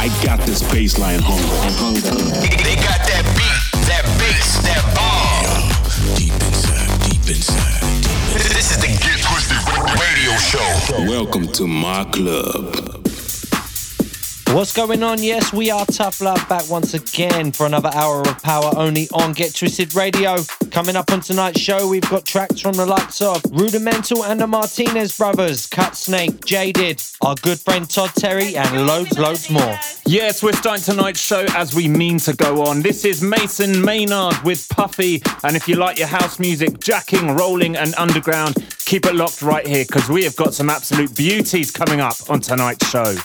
I got this baseline hunger. And hunger. They got that beat, that bass, that bomb. Deep inside, deep inside. This is the Get Twisted Radio Show. Welcome to my club. What's going on? Yes, we are Tough Love back once again for another hour of power only on Get Twisted Radio. Coming up on tonight's show, we've got tracks from the likes of Rudimental and the Martinez Brothers, Cut Snake, Jaded, our good friend Todd Terry, and loads, loads more. Yes, we're starting tonight's show as we mean to go on. This is Mason Maynard with Puffy. And if you like your house music, jacking, rolling, and underground, keep it locked right here because we have got some absolute beauties coming up on tonight's show.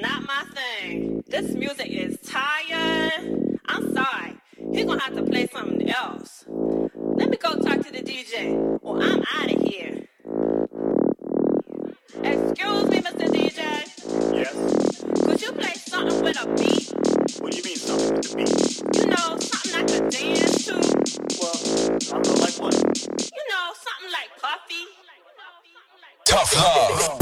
Not my thing. This music is tired. I'm sorry. He's gonna have to play something else. Let me go talk to the DJ. Or I'm out of here. Excuse me, Mr. DJ. Yes. Could you play something with a beat? What do you mean something with the beat? You know, something I could dance to. Well, I don't know, like what? You know, something like Puffy. Tough love.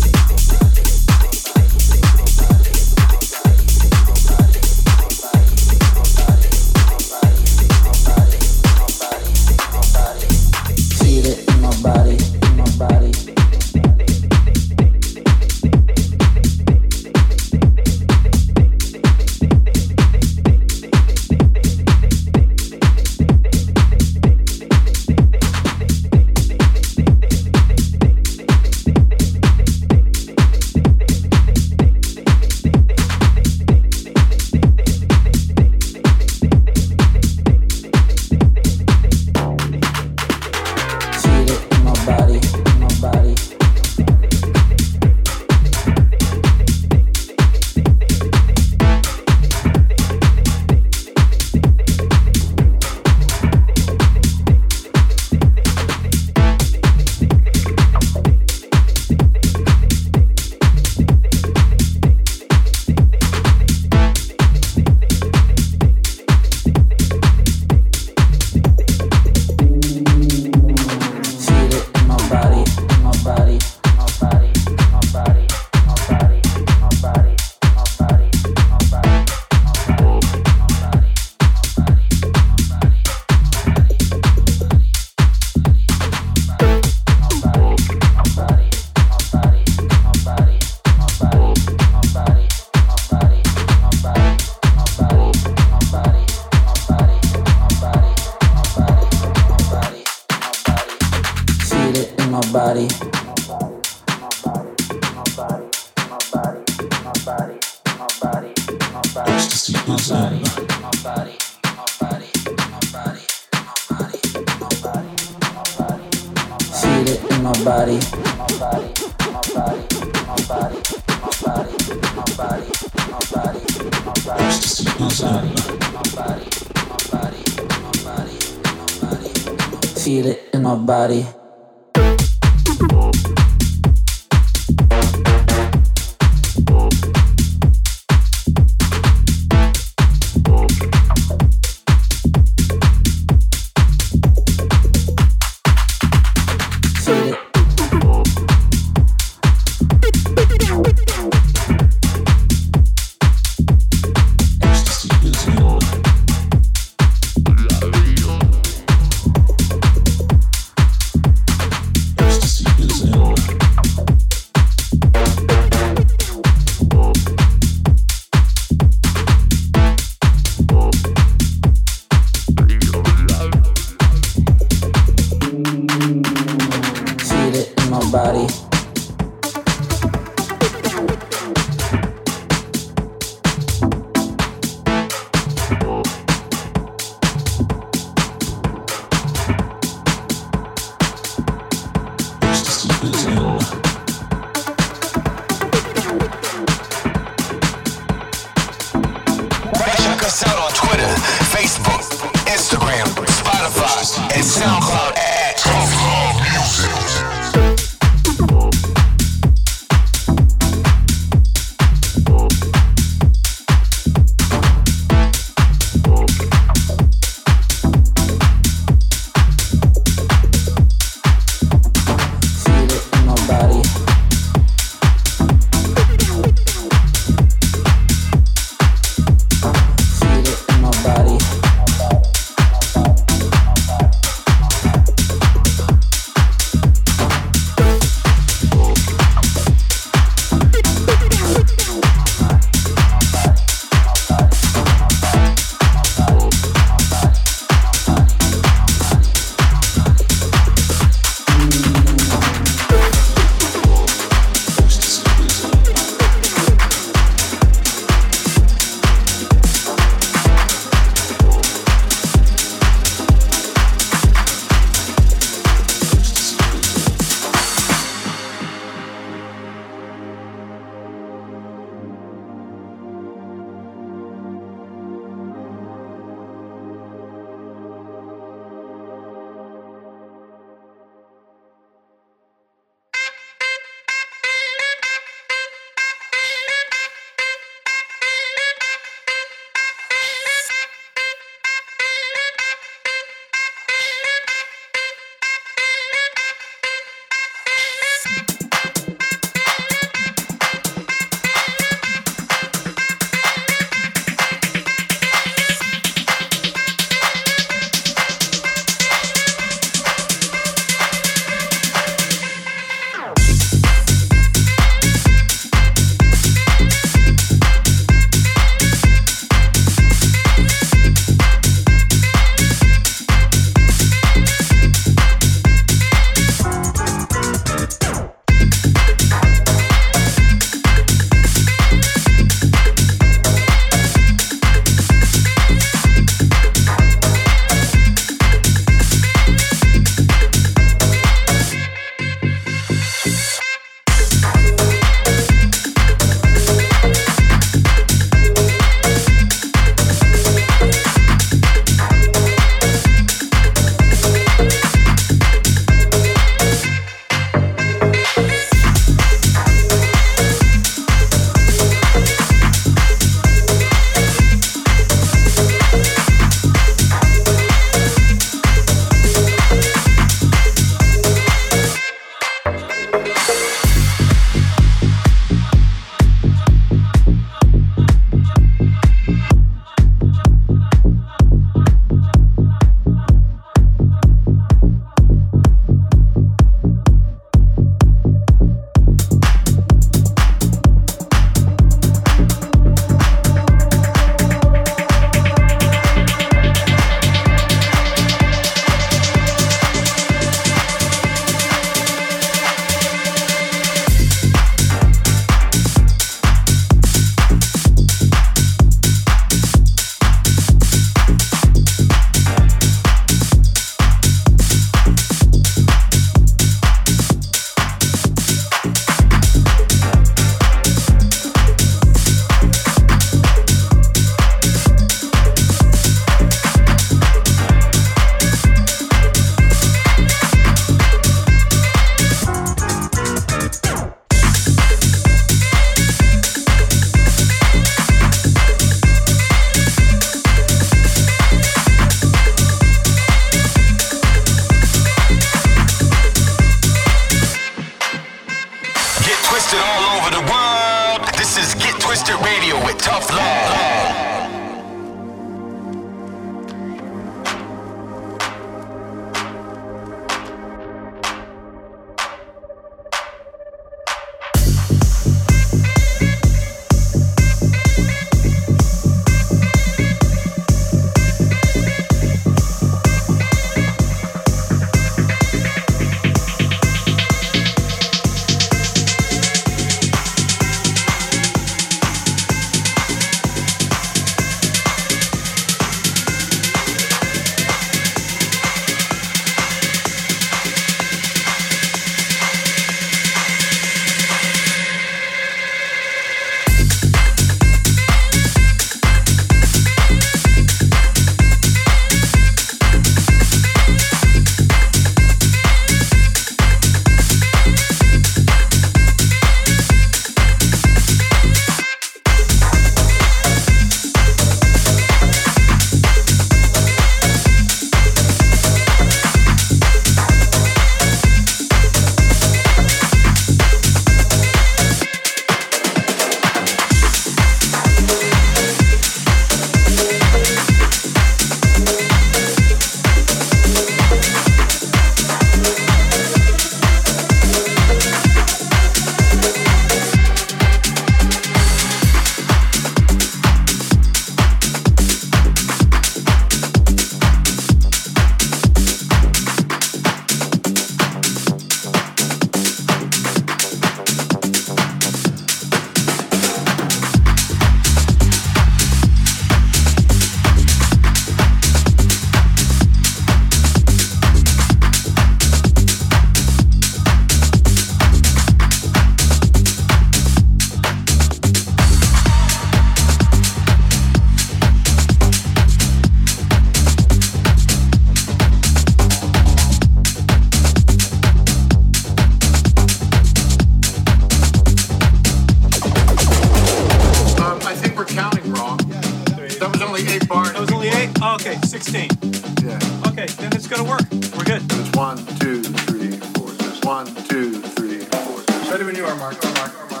Four, six. Ready when you are, Mark. Mark, Mark,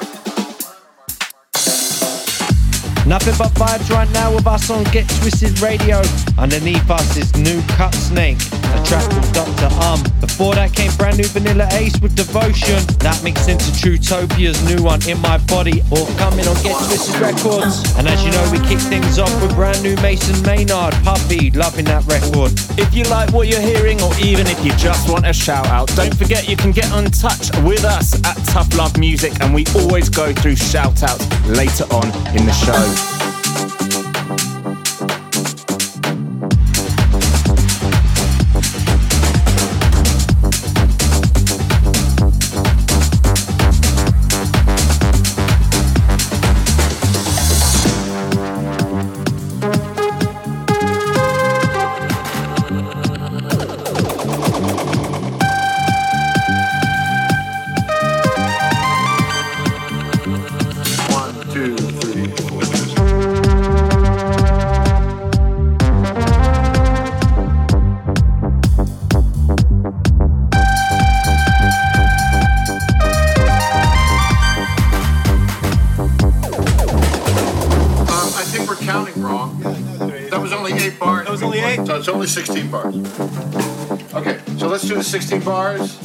Nothing but vibes right now with us on Get Twisted Radio. Underneath us is New Cut Snake, a track called Dr. Um. Before that came brand new Vanilla Ace with Devotion. That mixed into Trutopia's new one, In My Body, all coming on Get Twisted Records. And as you know, we kick things off with brand new Mason Maynard, Puppy, loving that record. If you like what you're hearing, or even if you just want a shout out, don't forget you can get in touch with us at Tough Love Music, and we always go through shout outs later on in the show. Thank you. Do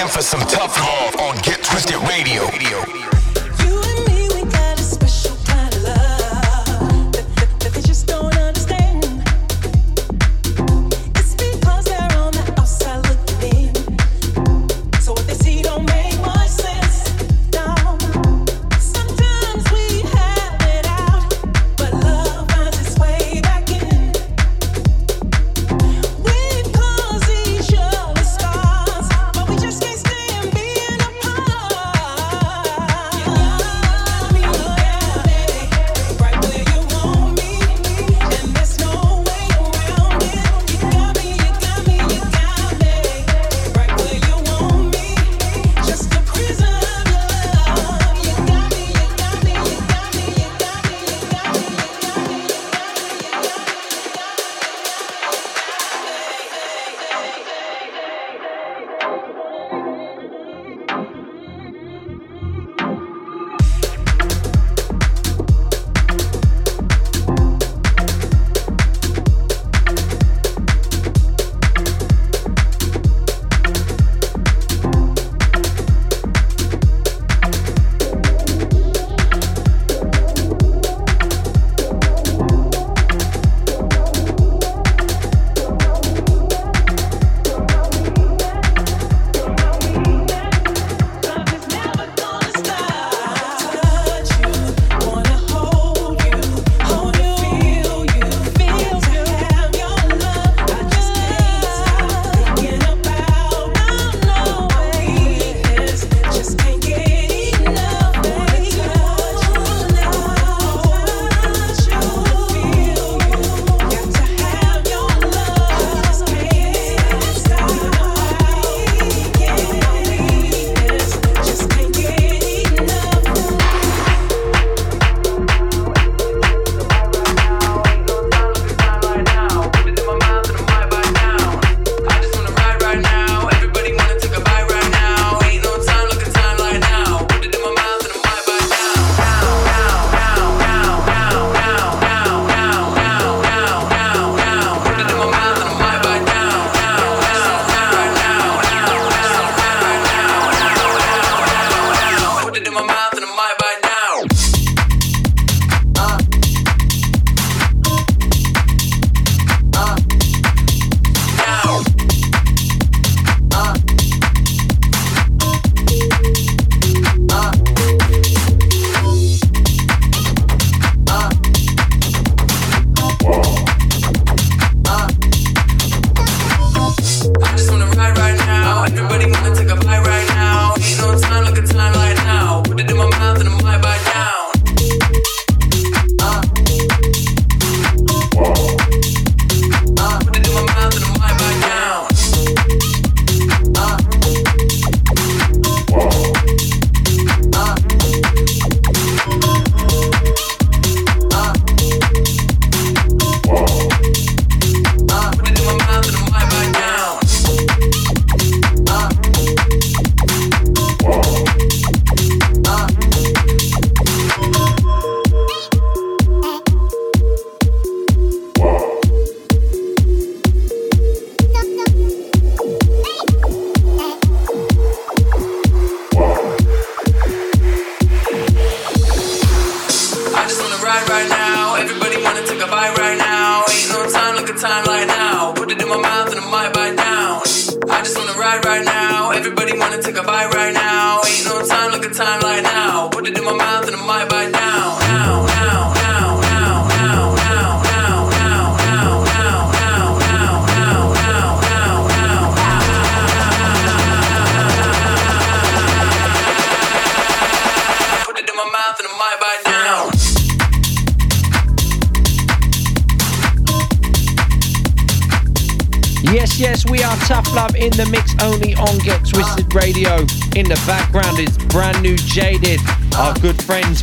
in for some tough love on Get Twisted Radio.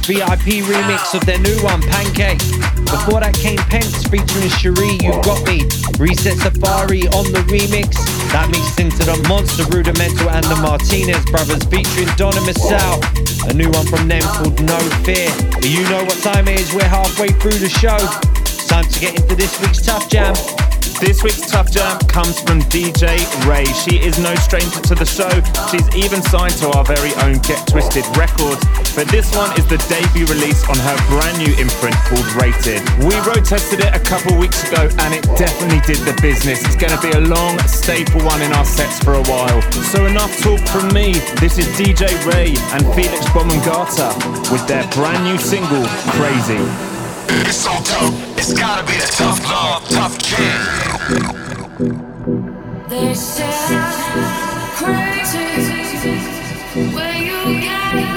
VIP remix of their new one, Pancake. Before that came Pence featuring Cherie, You Got Me. Reset Safari on the remix. That mixed into the Monster Rudimental and the Martinez brothers featuring Donna Missal. A new one from them called No Fear. But you know what time it is, we're halfway through the show. Time to get into this week's Tough Jam. This week's Tough Jam comes from DJ Ray. She is no stranger to the show. She's even signed to our very own Get Twisted Records. But this one is the debut release on her brand new imprint called Rated. We road tested it a couple weeks ago and it definitely did the business. It's going to be a long staple one in our sets for a while. So enough talk from me. This is DJ Ray and Felix Bomangata with their brand new single, Crazy. It's so tough, it's gotta be the tough love, tough jam. They say crazy when you got me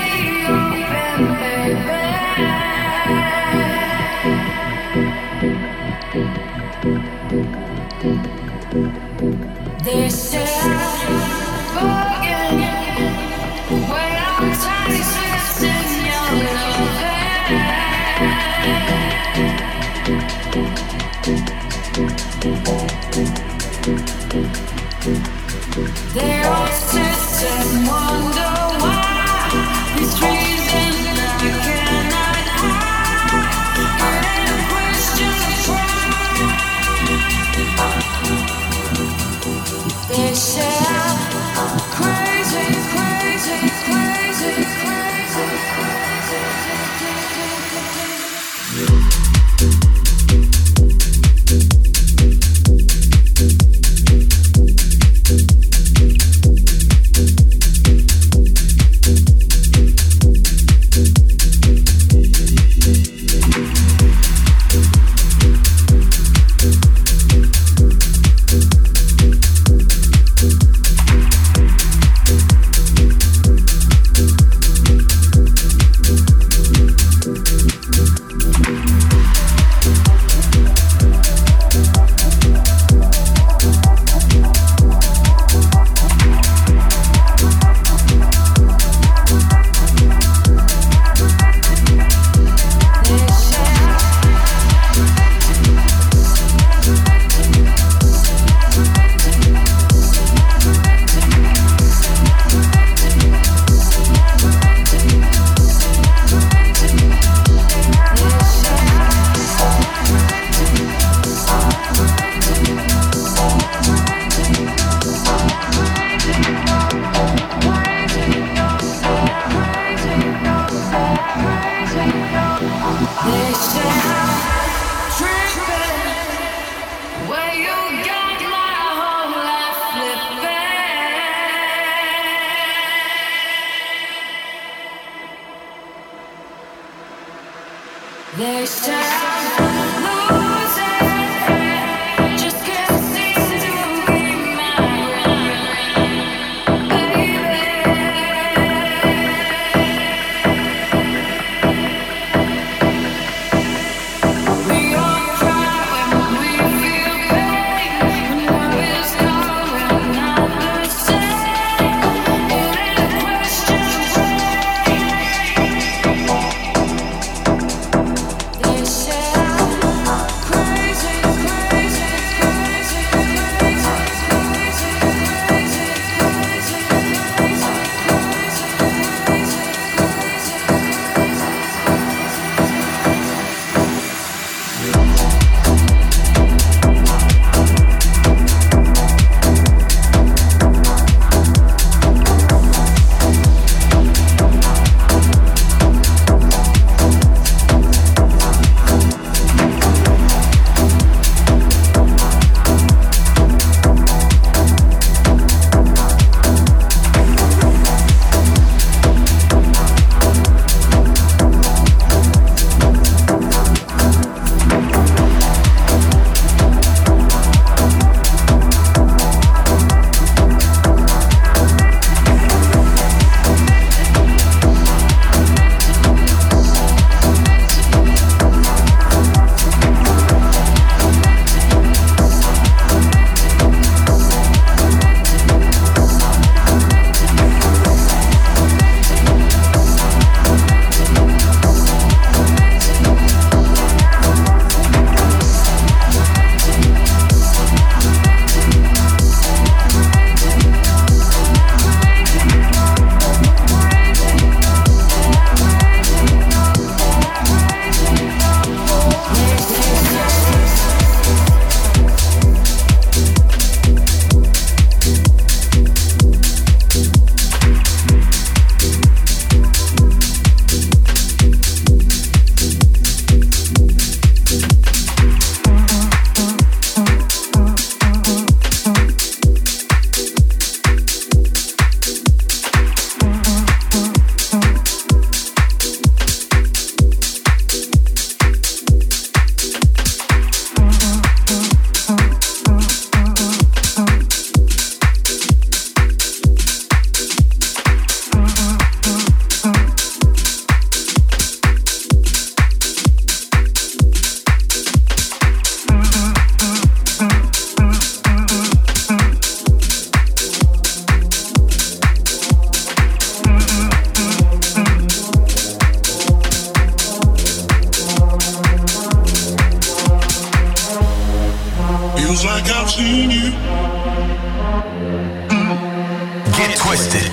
Get twisted.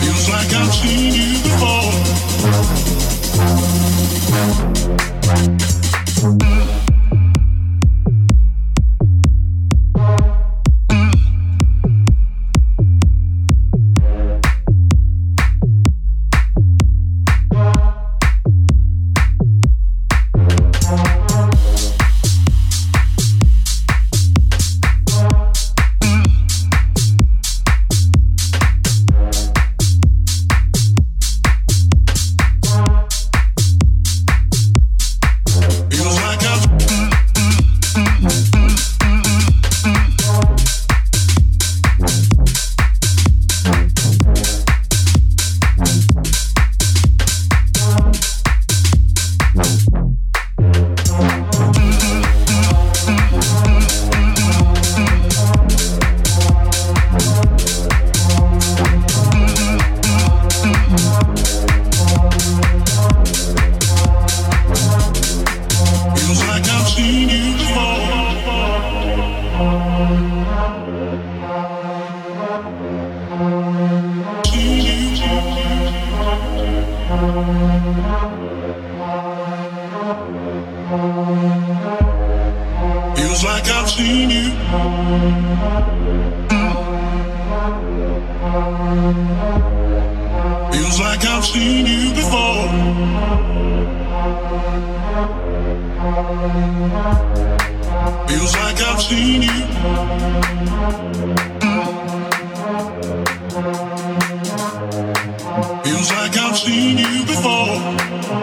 Feels like I've seen you before. seen you before.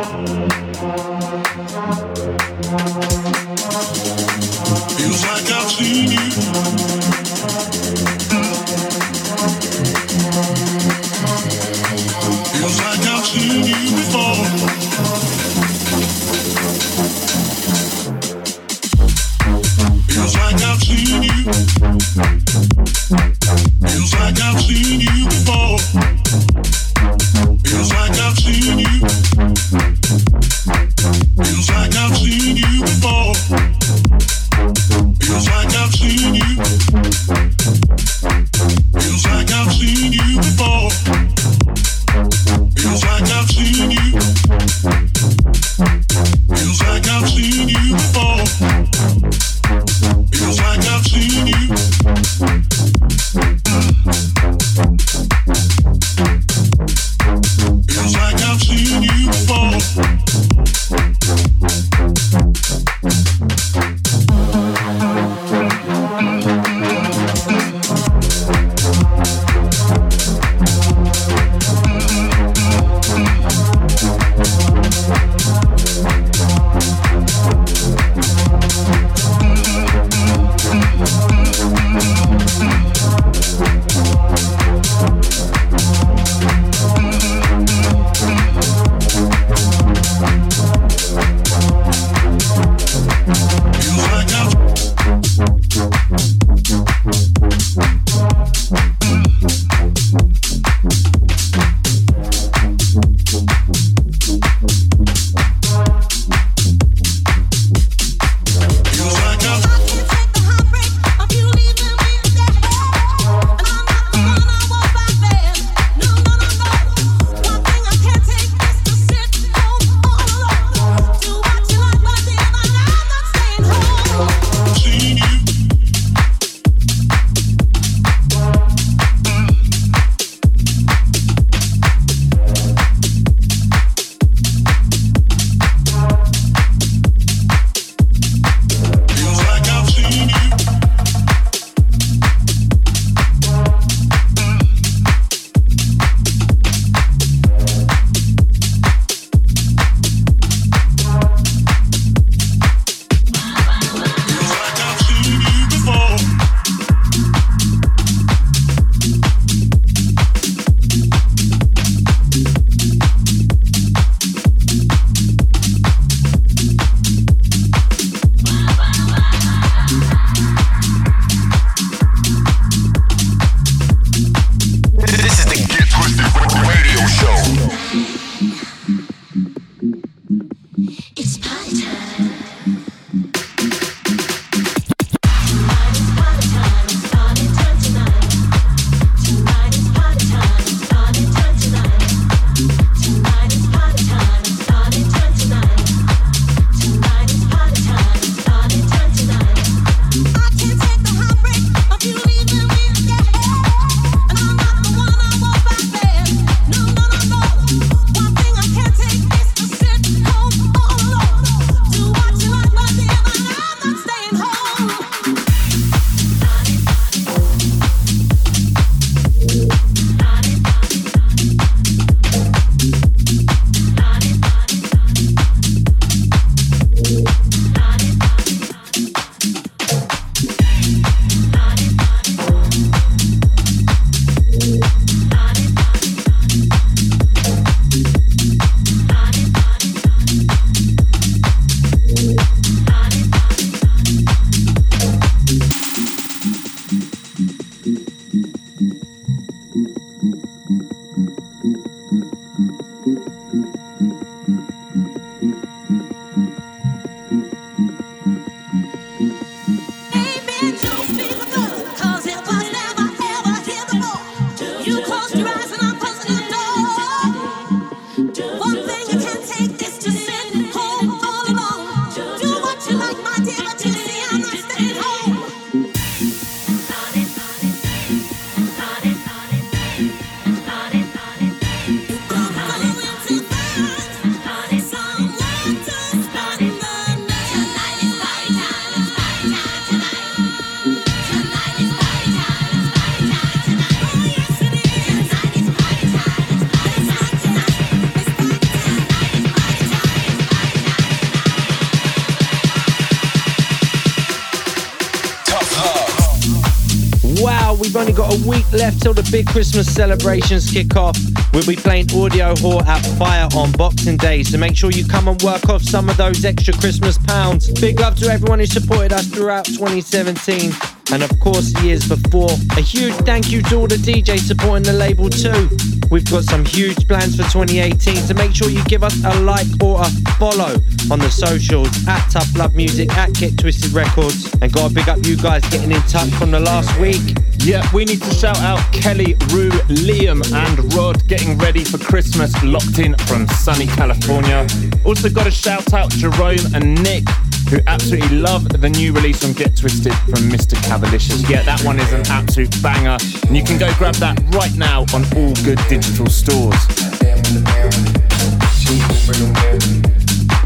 Left till the big Christmas celebrations kick off. We'll be playing Audio Whore at Fire on Boxing Day, so make sure you come and work off some of those extra Christmas pounds. Big love to everyone who supported us throughout 2017 and of course the years before. A huge thank you to all the DJs supporting the label too. We've got some huge plans for 2018, so make sure you give us a like or a follow on the socials at Tough Love Music, at Get Twisted Records, and gotta big up you guys getting in touch from the last week. Yeah, we need to shout out Kelly, Rue, Liam, and Rod getting ready for Christmas, locked in from sunny California. Also, got to shout out Jerome and Nick, who absolutely love the new release from Get Twisted from Mr. Cavalicious. Yeah, that one is an absolute banger, and you can go grab that right now on all good digital stores.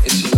It's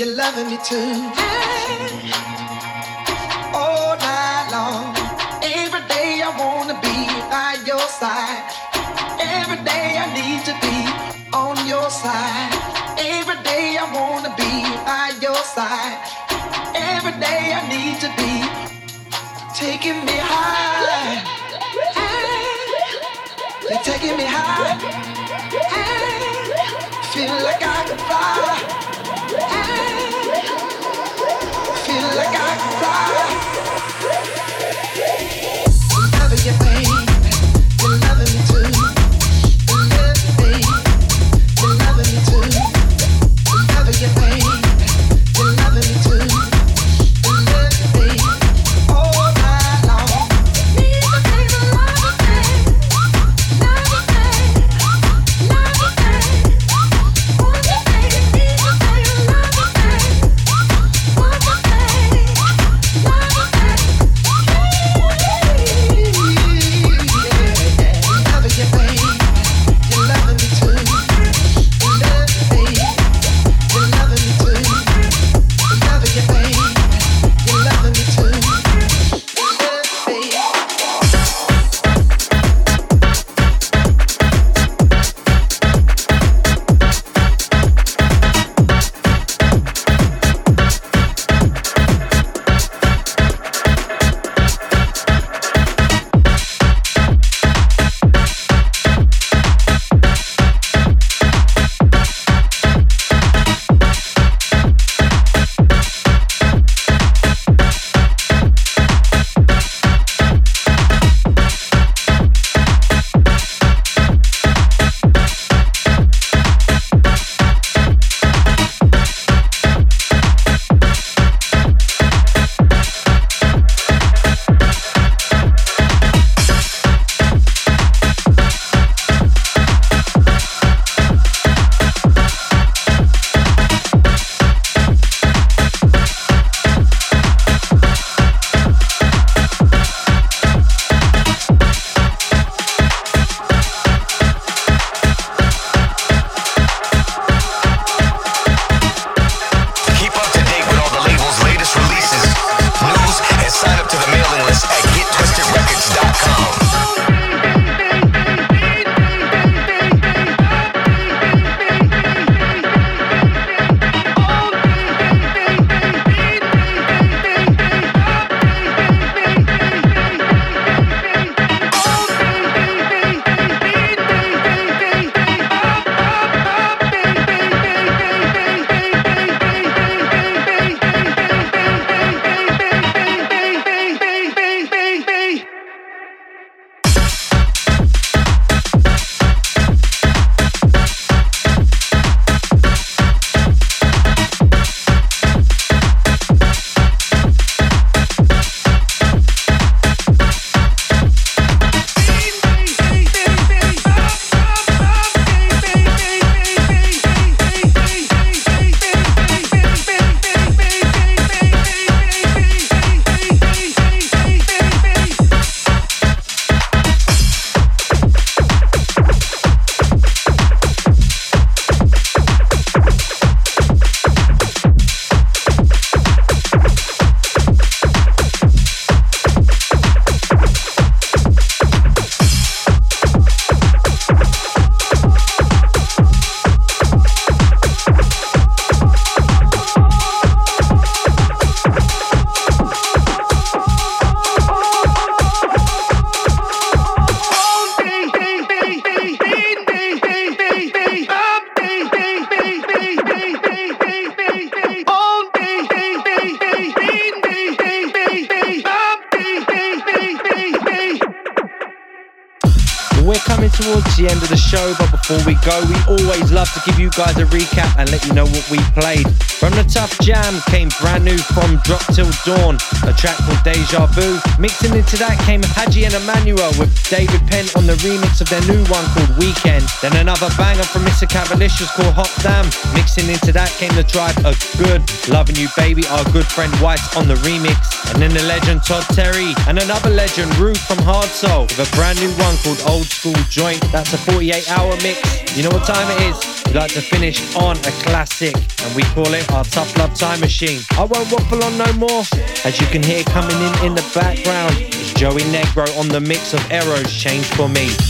You're loving me too. All night long. Every day I wanna be by your side. Every day I need to be on your side. Every day I wanna be by your side. Every day I need to be taking me high. You're taking me high. Like I can go, we always love to give you guys a recap and let you know what we played. From the Tough Jam came brand new from Drop Till Dawn, a track called Deja Vu. Mixing into that came Haji and Emanuel with David Penn on the remix of their new one called Weekend. Then another banger from Mr. Cavalicious called Hot Damn. Mixing into that came the tribe A Good, Loving You Baby, our good friend White on the remix. And then the legend Todd Terry and another legend Ruth from Hard Soul with a brand new one called Old School Joint. That's a 48 hour mix. You know what time it is? We like to finish on a classic and we call it our Tough Love Time Machine. I won't waffle on no more. As you can hear coming in in the background is Joey Negro on the mix of Arrows Change For Me.